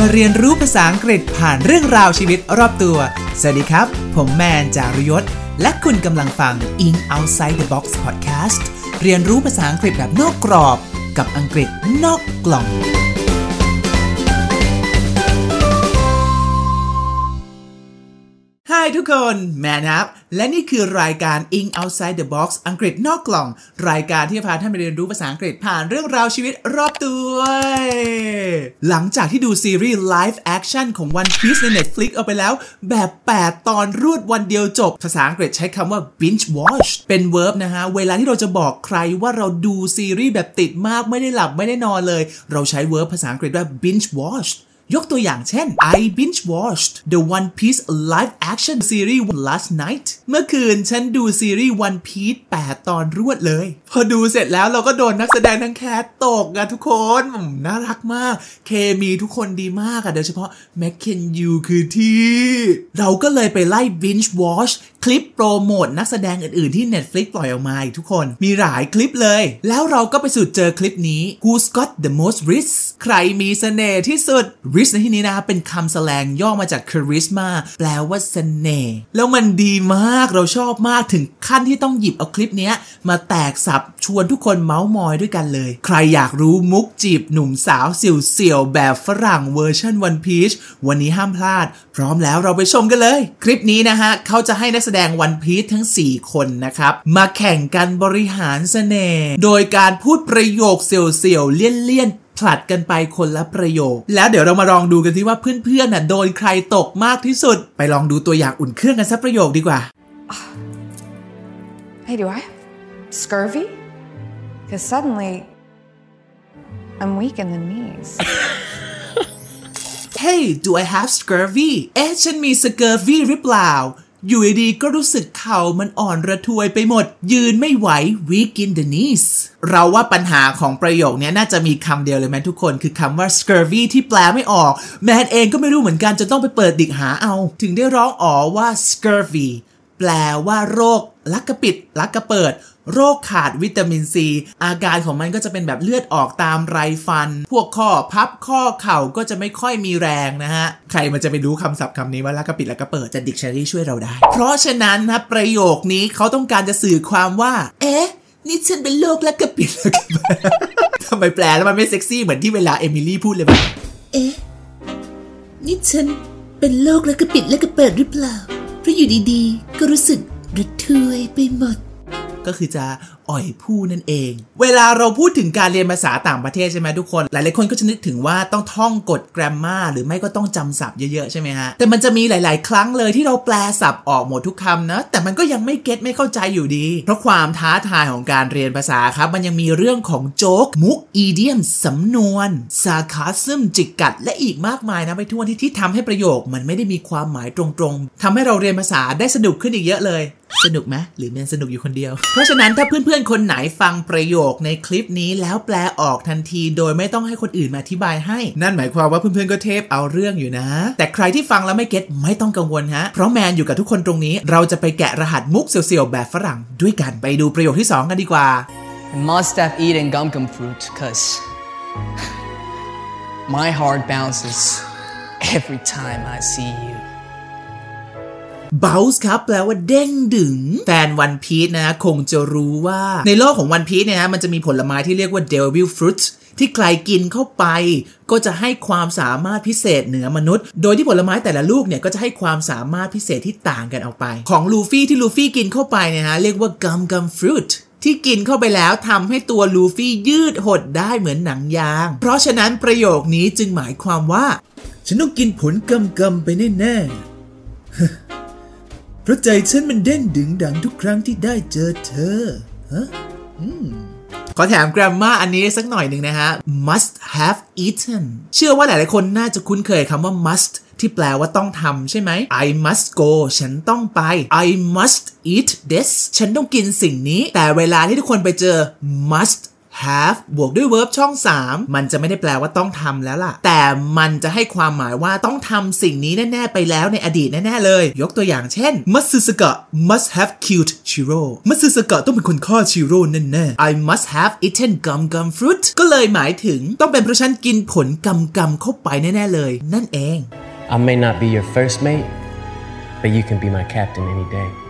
มาเรียนรู้ภาษาอังกฤษผ่านเรื่องราวชีวิตรอบตัว สวัสดีครับ ผมแมนจารุยศ และคุณกำลังฟัง In Outside the Box Podcast เรียนรู้ภาษาอังกฤษแบบนอกกรอบ กับอังกฤษนอกกล่อง Hi ทุกคนแมนครับ และนี่คือรายการ In Outside the Box อังกฤษนอกกล่อง รายการที่จะพาท่านไปเรียนรู้ภาษาอังกฤษผ่านเรื่องราวชีวิตรอบตัว หลังจากที่ดูซีรีส์ Live Action ของ One Piece ใน Netflix เอาไปแล้ว แบบ 8 ตอนรวดวันเดียวจบ ภาษาอังกฤษใช้คำว่า binge watch เป็น verb นะฮะ เวลาที่เราจะบอกใครว่าเราดูซีรีส์แบบติดมากไม่ได้หลับไม่ได้นอนเลย เราใช้ verb ภาษาอังกฤษว่า binge watch ยกตัวอย่างเช่น I binge watched the One Piece live action series last night เมื่อคืนฉันดูซีรีส์ One Piece 8 ตอนรวดเลย พอดูเสร็จแล้วเราก็โดนนักแสดงทั้งแคสตกอะทุกคนอืมน่ารักมาก เคมีทุกคนดีมากอะโดยเฉพาะแมคเคนยูคือที่ เราก็เลยไปไล่ binge watch คลิปโปรโมทนักแสดงอื่นๆที่ Netflix ปล่อยออกมาอีกทุกคนมีหลายคลิปเลย แล้วเราก็ไปสุดเจอคลิปนี้ Who's got the most rich ใครมีเสน่ห์ที่สุด rich ในที่นี้นะครับเป็นคำแสลงย่อมาจาก charisma แปลว่าเสน่ห์แล้วมันดีมากเราชอบมากถึงขั้นที่ต้องหยิบเอาคลิปนี้มาแตกสับชวนทุกคนเมาส์มอยด้วยกันเลย ใครอยากรู้มุกจีบหนุ่มสาวเสี่ยวๆแบบฝรั่งเวอร์ชัน One Piece วันนี้ห้ามพลาด พร้อมแล้วเราไปชมกันเลย คลิปนี้นะฮะเขาจะให้นักแสดง One Piece ทั้ง 4 คนนะครับ มาแข่งกันบริหารเสน่ห์โดยการพูดประโยคเสี่ยวๆเลี่ยนๆผลัดกันไปคนละประโยค แล้วเดี๋ยวเรามาลองดูกันที่ว่าเพื่อนๆน่ะโดนใครตกมากที่สุด ไปลองดูตัวอย่างอุ่นเครื่องกันสักประโยคดีกว่า Hey, do I have scurvy? Because suddenly I'm weak in the knees. Hey do I have scurvy เอ๊ะฉันมี scurvy หรือเปล่า อยู่ดีๆก็รู้สึกเข่ามันอ่อนระทวยไปหมด ยืนไม่ไหว weak in the knees เราว่าปัญหาของประโยคนี้น่าจะมีคำเดียวเลยแมทุกคน คือคำว่า scurvy ที่แปลไม่ออก แมนเองก็ไม่รู้เหมือนกันจะต้องไปเปิดดิกหาเอา ถึงได้ร้องอ๋อว่า scurvy แปลว่าโรคลักกระปิดลักกระเปิด โรคขาดวิตามินซี อาการของมันก็จะเป็นแบบเลือดออกตามไรฟัน พวกข้อพับข้อเข่าก็จะไม่ค่อยมีแรงนะฮะ ใครมันจะไปรู้คำศัพท์คำนี้ว่าลักกระปิดลักกระเปิดจะดิกชันนารีช่วยเราได้ เพราะฉะนั้นนะประโยคนี้เขาต้องการจะสื่อความว่า เอ๊ะนี่ฉันเป็นโรคลักกระปิดลักกระเปิดทำไมแปลแล้วมันไม่เซ็กซี่เหมือนที่เวลาเอมิลี่พูดเลยแบบนี่ฉันเป็นโรคล้วก็ปิดล้วก็เปิดหรือเปล่า เพราะอยู่ดีๆ ก็รู้สึกระทวยไปหมด ก็คือจะ อ่อยผู้นั่นเอง เวลาเราพูดถึงการเรียนภาษาต่างประเทศใช่ไหมทุกคน หลายๆคนก็จะนึกถึงว่าต้องท่องกฎ grammar หรือไม่ก็ต้องจำศัพท์เยอะๆใช่ไหมฮะ แต่มันจะมีหลาย ๆ ครั้งเลยที่เราแปลศัพท์ออกหมดทุกคำนะ แต่มันก็ยังไม่เก็ตไม่เข้าใจอยู่ดี เพราะความท้าทายของการเรียนภาษาครับ มันยังมีเรื่องของโจ๊ก มุก idiom สำนวน sarcasm จิกกัด และอีกมากมายนะไปทั่วที่ที่ทำให้ประโยคมันไม่ได้มีความหมายตรงๆทำให้เราเรียนภาษาได้สนุกขึ้นอีกเยอะเลย สนุกไหมหรือมันสนุกอยู่คนเดียว เพราะฉะนั้นถ้าเพื่อนๆอนๆ คนไหนฟังประโยคในคลิปนี้แล้วแปลออกทันที โดยไม่ต้องให้คนอื่นมาอธิบายให้ นั่นหมายความว่าเพื่อนๆ ก็เทพเอาเรื่องอยู่นะ แต่ใครที่ฟังแล้วไม่เก็ตไม่ต้องกังวลฮะ เพราะแมนอยู่กับทุกคนตรงนี้ เราจะไปแกะรหัสมุกเสียวๆ แบบฝรั่ง ด้วยกันไปดูประโยคที่สองกันดีกว่า must have eaten gum gum fruit 'cause my heart bounces every time I see you. Bounce ครับแปลว่าเด้งดึง แฟนวันพีชนะะคงจะรู้ว่า ในโลกของวันพีชเนี่ยนะมันจะมีผลไม้ที่เรียกว่า devil fruit ที่ใครกินเข้าไป ก็จะให้ความสามารถพิเศษเหนือมนุษย์ โดยที่ผลไม้แต่ละลูกเนี่ยก็จะให้ความสามารถพิเศษที่ต่างกันออกไป ของลูฟี่ที่ลูฟี่กินเข้าไปเนี่ยฮะเรียกว่า gum gum fruit ที่กินเข้าไปแล้วทำให้ตัวลูฟี่ยืดหดได้เหมือนหนังยาง เพราะฉะนั้นประโยคนี้จึงหมายความว่า ฉันต้องกินผลกำกำไปแน่ๆ เพราะใจฉันมันเด้งดึงดังทุกครั้งที่ได้เจอเธอฮะอขอแถม grammar อันนี้สักหน่อยหนึ่งนะฮะ must have eaten เชื่อว่าหลายๆคนน่าจะคุ้นเคยคำว่า must ที่แปลว่าต้องทำใช่ไหม I must go ฉันต้องไป I must eat this ฉันต้องกินสิ่งนี้ แต่เวลาที่ทุกคนไปเจอ must have บวกด้วย verb ช่อง 3 มันจะไม่ได้แปลว่าต้องทำแล้วล่ะ แต่มันจะให้ความหมายว่าต้องทำสิ่งนี้แน่ ๆ ไปแล้วในอดีตแน่ ๆ เลย ยกตัวอย่างเช่น Matsusaka must have killed Shiro Matsusaka ต้องเป็นคนฆ่า Shiro แน่ๆ I must have eaten gum gum fruit ก็เลยหมายถึงต้องเป็นเพราะฉันกินผลกำกำเข้าไปแน่ ๆ เลย นั่นเอง I may not be your first mate, but you can be my captain any day.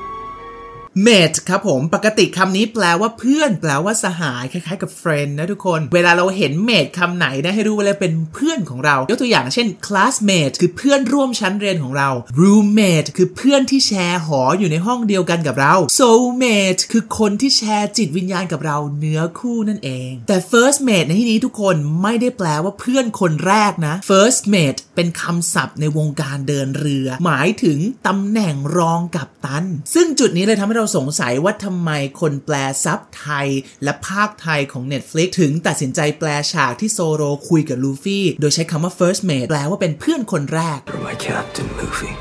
Mate ครับผมปกติคำนี้แปลว่าเพื่อน แปลว่าสหายคล้ายๆกับ friend นะทุกคน เวลาเราเห็น mate คำไหนนะให้รู้ว่าเลยเป็นเพื่อนของเรา ยกตัวอย่างเช่น classmate คือเพื่อนร่วมชั้นเรียนของเรา roommate คือเพื่อนที่แชร์หออยู่ในห้องเดียวกันกับเรา soulmate คือคนที่แชร์จิตวิญญาณกับเราเนื้อคู่นั่นเอง แต่ first mate ในที่นี้ทุกคนไม่ได้แปลว่าเพื่อนคนแรกนะ first mate เป็นคำศัพท์ในวงการเดินเรือ หมายถึงตำแหน่งรองกับตัน ซึ่งจุดนี้เลยทำให้เราสงสัยว่าทำไมคนแปลซับไทย และภาคไทยของ Netflix ถึงตัดสินใจแปลฉากที่โซโรคุยกับลูฟี่ โดยใช้คำว่า first mate แปลว่าเป็นเพื่อนคนแรก You're my captain, Luffy.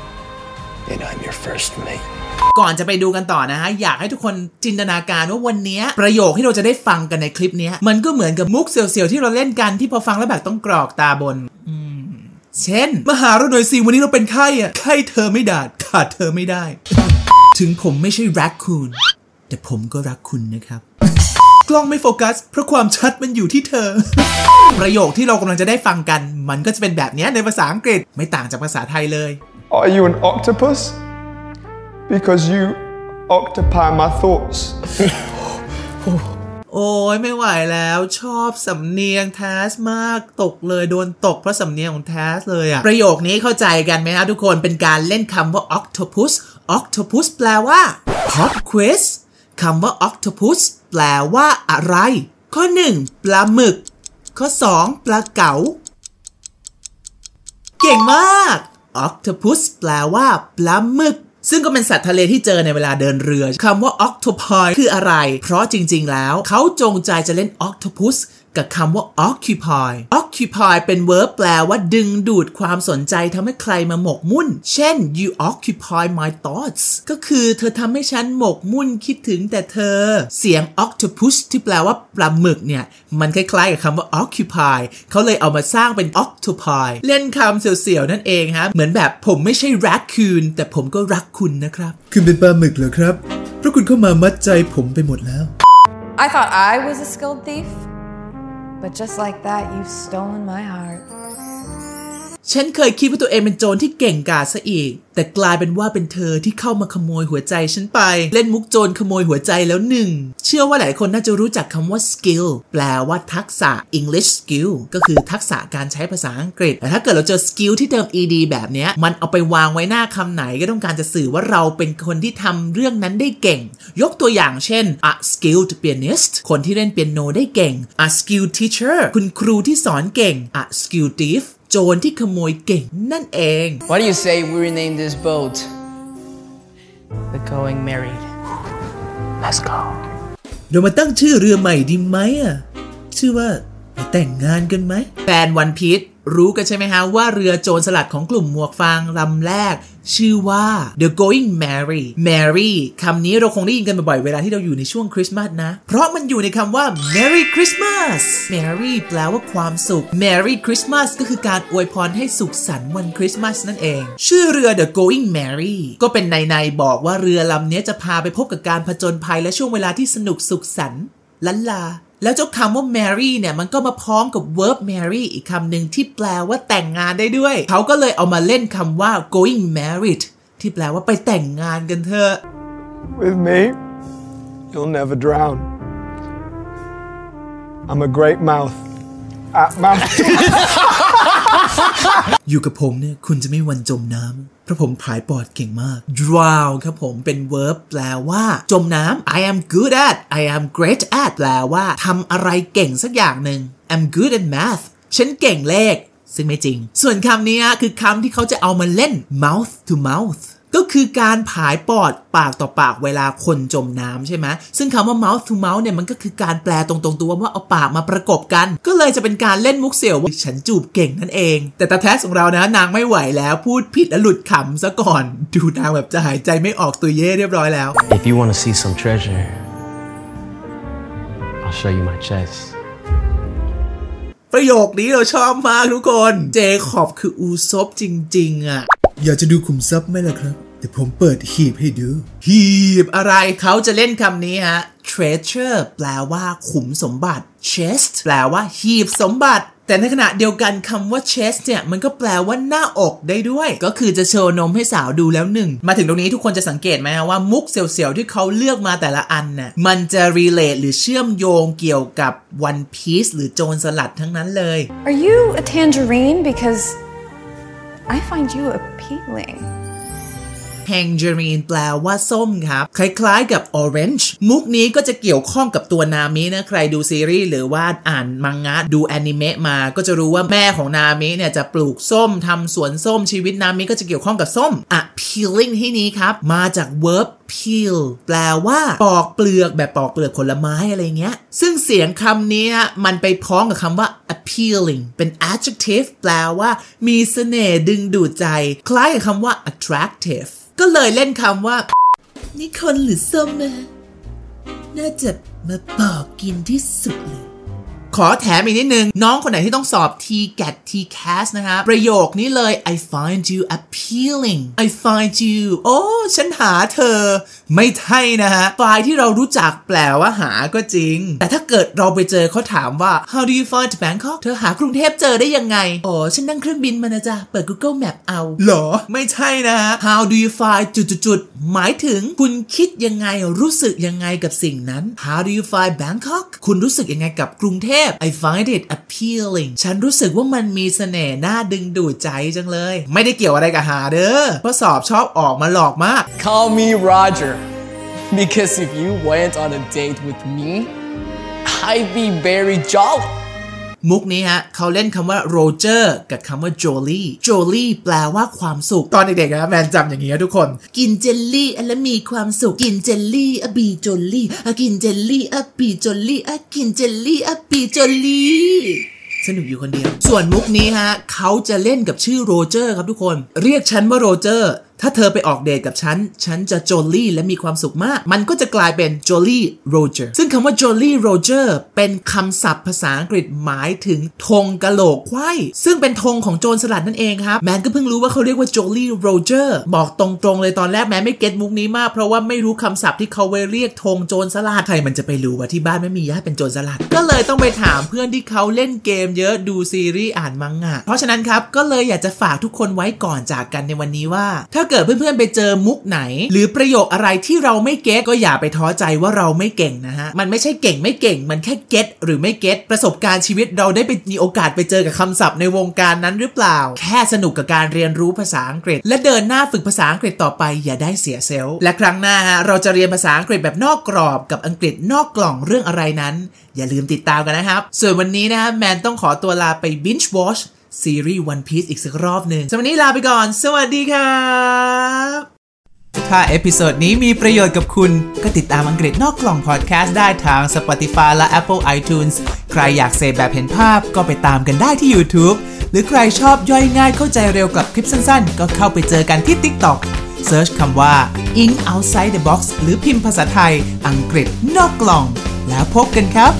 And I'm your first mate. ก่อนจะไปดูกันต่อนะฮะ อยากให้ทุกคนจินตนาการว่าวันนี้ประโยคที่เราจะได้ฟังกันในคลิปนี้มันก็เหมือนกับมุกเสียวๆที่เราเล่นกันที่พอฟังแล้วแบบต้องกรอกตาบนอืม เช่น มาหาเราหน่อยสิวันนี้เราเป็นไข้อะไข้เธอไม่ดาดขาดเธอไม่ได้ ถึงผมไม่ใช่แร็คคูนแต่ผมก็รักคุณนะครับ กล้องไม่โฟกัส เพราะความชัดมันอยู่ที่เธอ ประโยคที่เรากำลังจะได้ฟังกัน มันก็จะเป็นแบบนี้ในภาษาอังกฤษไม่ต่างจากภาษาไทยเลย Are you an octopus? Because you occupy my thoughts. โอ้ยไม่ไหวแล้วชอบสำเนียงแทสมากตกเลยโดนตกเพราะสำเนียงของแทสเลยอะประโยคนี้เข้าใจกันไหมครับทุกคนเป็นการเล่นคำว่า octopus octopus แปลว่า pop quiz คำว่า octopus แปลว่าอะไร ข้อ 1 ปลาหมึก ข้อ 2 ปลาเก๋า เก่งมาก octopus แปลว่าปลาหมึก ซึ่งก็เป็นสัตว์ทะเลที่เจอในเวลาเดินเรือคำว่า octopi คืออะไร เพราะจริงๆ แล้ว เขาจงใจจะเล่น octopus กับคำว่า occupy occupy เป็น verb แปลว่าดึงดูดความสนใจทำให้ใครมาหมกมุ่น เช่น you occupy my thoughts ก็คือเธอทำให้ฉันหมกมุ่นคิดถึงแต่เธอ เสียง octopus ที่แปลว่าปลาหมึกเนี่ย มันคล้ายๆกับคำว่า occupy เขาเลยเอามาสร้างเป็น octopi เล่นคำเสียวๆ นั่นเองฮะ เหมือนแบบผมไม่ใช่ raccoon แต่ผมก็รักคุณนะครับ คุณเป็นปลาหมึกเหรอครับ เพราะคุณเข้ามามัดใจผมไปหมดแล้ว I thought I was a skilled thief, but just like that, you've stolen my heart. ฉันเคยคิดว่าตัวเองเป็นโจรที่เก่งกาจซะอีก แต่กลายเป็นว่าเป็นเธอที่เข้ามาขโมยหัวใจฉันไป เล่นมุกโจรขโมยหัวใจแล้วหนึ่ง เชื่อว่าหลายคนน่าจะรู้จักคำว่า skill แปลว่าทักษะ English skill ก็คือทักษะการใช้ภาษาอังกฤษ แต่ถ้าเกิดเราเจอ skill ที่เติม ed แบบนี้มันเอาไปวางไว้หน้าคำไหนก็ต้องการจะสื่อว่าเราเป็นคนที่ทำเรื่องนั้นได้เก่ง ยกตัวอย่างเช่น a skilled pianist คนที่เล่นเปียโนได้เก่ง a skilled teacher คุณครูที่สอนเก่ง a skilled thief โจรที่ขโมยเก่งนั่นเอง What do you say we rename this boat the Going Married? Let's go. เรามาตั้งชื่อเรือใหม่ดีไหมอะ ชื่อว่าไปแต่งงานกันไหม แฟนวันพีชรู้กันใช่ไหมฮะว่าเรือโจรสลัดของกลุ่มหมวกฟางลำแรก ชื่อว่า The Going Merry Merry คำนี้เราคงได้ยินกันบ่อยๆเวลาที่เราอยู่ในช่วงคริสต์มาสนะ เพราะมันอยู่ในคำว่า Merry Christmas Merry แปลว่าความสุข Merry Christmas ก็คือการอวยพรให้สุขสันต์วันคริสต์มาสนั่นเอง ชื่อเรือ The Going Merry ก็เป็นในในๆบอกว่าเรือลำนี้จะพาไปพบกับการผจญภัยและช่วงเวลาที่สนุกสุขสันต์ลันลา แล้วเจ้าคำว่า marry เนี่ยมันก็มาพร้อมกับ verb marry อีกคำหนึ่งที่แปลว่าแต่งงานได้ด้วย เขาก็เลยเอามาเล่นคำว่า going married ที่แปลว่าไปแต่งงานกันเถอะ With me, you'll never drown. I'm a great mouth. At mouth. อยู่กับผมเนี่ยคุณจะไม่มีวันจมน้ำเพราะผมผายปอดเก่งมาก drown ครับผมเป็น verb แปลว่า จมน้ำ I am good at I am great at แปลว่าทำอะไรเก่งสักอย่างหนึ่ง I'm good at math ฉันเก่งเลข ซึ่งไม่จริง ส่วนคำนี้คือคำที่เขาจะเอามาเล่น mouth to mouth ก็คือการผายปอดปากต่อปากเวลาคนจมน้ำใช่ไหมซึ่งคำว่า mouth to mouth เนี่ยมันก็คือการแปลตรงๆตัวว่าเอาปากมาประกบกัน ก็เลยจะเป็นการเล่นมุกเสี่ยวว่าฉันจูบเก่งนั่นเอง แต่ตาแท้ของเรานะนางไม่ไหวแล้วพูดผิดแล้วหลุดขำซะก่อน ดูนางแบบจะหายใจไม่ออกตัวเย่เรียบร้อยแล้ว If you want to see some treasure, I'll show you my chest. ประโยคนี้เราชอบมากทุกคน เจคอบคืออูซบจริง ๆ อะ อยากจะดูขุมทรัพย์ไหมล่ะครับ เดี๋ยวผมเปิดหีบให้ดู หีบอะไรเขาจะเล่นคำนี้ฮะ treasure แปลว่าขุมสมบัติ chest แปลว่าหีบสมบัติ แต่ในขณะเดียวกันคำว่า chest เนี่ย มันก็แปลว่าหน้าอกได้ด้วย ก็คือจะโชว์นมให้สาวดูแล้วหนึ่ง มาถึงตรงนี้ทุกคนจะสังเกตไหมฮะว่ามุกเสียวๆ ที่เขาเลือกมาแต่ละอันน่ะมันจะ relate หรือเชื่อมโยงเกี่ยวกับ One Piece หรือโจรสลัดทั้งนั้นเลย Are you a tangerine? Because I find you appealing. Tangerine แปลว่าส้มครับ คล้ายๆกับ orange มุกนี้ก็จะเกี่ยวข้องกับตัวนามินะ ใครดูซีรีส์หรือว่าอ่านมังงะดูแอนิเมะมา ก็จะรู้ว่าแม่ของนามิเนี่ยจะปลูกส้มทำสวนส้มชีวิตนามิก็จะเกี่ยวข้องกับส้ม appealing ที่นี้ครับ มาจาก verb peel แปลว่า ปอกเปลือกแบบปอกเปลือกผลไม้อะไรเงี้ย ซึ่งเสียงคำนี้มันไปพ้องกับคำว่า appealing เป็น adjective แปลว่า มีเสน่ห์ดึงดูดใจ คล้ายกับคำว่า attractive ก็เลยเล่นคำว่า นี่คนหรือส้มนะน่าจะมาปอกกินที่สุดเลย ขอแถมอีกนิดนึง น้องคนไหนที่ต้องสอบ TGAT TCAS นะครับประโยคนี้เลย I find you appealing I find you โอ้ฉันหาเธอ ไม่ใช่นะฮะไฟล์ที่เรารู้จักแปลว่าหาก็จริง แต่ถ้าเกิดเราไปเจอเขาถามว่า How do you find Bangkok เธอหากรุงเทพเจอได้ยังไงอ๋อฉันนั่งเครื่องบินมานะจ๊ะ เปิด Google Map เอา เหรอ ไม่ใช่นะฮะ How do you find จุดๆๆหมายถึงคุณคิดยังไงรู้สึกยังไงกับสิ่งนั้น How do you find Bangkok คุณรู้สึกยังไงกับกรุงเทพ I find it appealing ฉันรู้สึกว่ามันมีเสน่ห์น่าดึงดูดใจจังเลย ไม่ได้เกี่ยวอะไรกับหาเด้อเพราะสอบชอบออกมาหลอกมาก Call me Roger. Because if you went on a date with me, I'd be very jolly. มุกนี้ฮะเขาเล่นคำว่าโรเจอร์กับคำว่าโจลี่โจลี่แปลว่าความสุข ตอนเด็กๆนะแมนจำอย่างนี้นะทุกคน กินเจลลี่อะแล้วมีความสุข กินเจลลี่อะบีจลลี่อะกินเจลลี่อะบีจลลี่อะกินเจลลี่อะบีจลลี่สนุกอยู่คนเดียว ส่วนมุกนี้ฮะเขาจะเล่นกับชื่อ Roger ครับทุกคน เรียกฉันว่า Roger ถ้าเธอไปออกเดทกับฉัน ฉันจะ jolly และมีความสุขมาก มันก็จะกลายเป็น Jolly Roger ซึ่งคำว่า Jolly Roger เป็นคำศัพท์ภาษาอังกฤษหมายถึงธงกะโหลกไขว้ซึ่งเป็นธงของโจรสลัดนั่นเองครับ แมนก็เพิ่งรู้ว่าเขาเรียกว่า Jolly Roger บอกตรงๆเลยตอนแรกแมนไม่ get มุกนี้มากเพราะว่าไม่รู้คำศัพท์ที่เขาไว้เรียกธงโจรสลัดใครมันจะไปรู้ว่าที่บ้านไม่มีญาติเป็นโจรสลัด ก็เลยต้องไปถามเพื่อนที่เขาเล่นเกมเยอะดูซีรีส์อ่านมังงะเพราะฉะนั้นครับก็เลยอยากจะฝากทุกคนไว้ก่อนจากกันในวันนี้ว่าถ้าเกิดเพื่อนๆไปเจอมุกไหน หรือประโยคอะไรที่เราไม่เก็ตก็อย่าไปท้อใจว่าเราไม่เก่งนะฮะ มันไม่ใช่เก่งไม่เก่ง มันแค่เก็ตหรือไม่เก็ตประสบการณ์ชีวิตเราได้ไปมีโอกาสไปเจอกับคำศัพท์ในวงการนั้นหรือเปล่า แค่สนุกกับการเรียนรู้ภาษาอังกฤษ และเดินหน้าฝึกภาษาอังกฤษต่อไปอย่าได้เสียเซลล์และครั้งหน้าฮะเราจะเรียนภาษาอังกฤษแบบนอกกรอบกับอังกฤษนอกกล่องเรื่องอะไรนั้น อย่าลืมติดตามกันนะครับ ส่วนวันนี้นะฮะแมนต้องขอตัวลาไป binge watch ซีรีส์ One Piece อีกสักรอบหนึ่งสำหรับวันนี้ลาไปก่อน สวัสดีครับถ้า episode นี้มีประโยชน์กับคุณ ก็ติดตามอังกฤษนอกกล่องพอดแคสต์ได้ทาง Spotify และ Apple iTunes ใครอยากเสพแบบเห็นภาพก็ไปตามกันได้ที่ YouTube หรือใครชอบย่อยง่ายเข้าใจเร็วกับคลิปสั้นๆ ก็เข้าไปเจอกันที่ TikTok search คำว่า Eng Outside the Box หรือพิมพ์ภาษาไทย อังกฤษนอกกล่อง แล้วพบกันครับ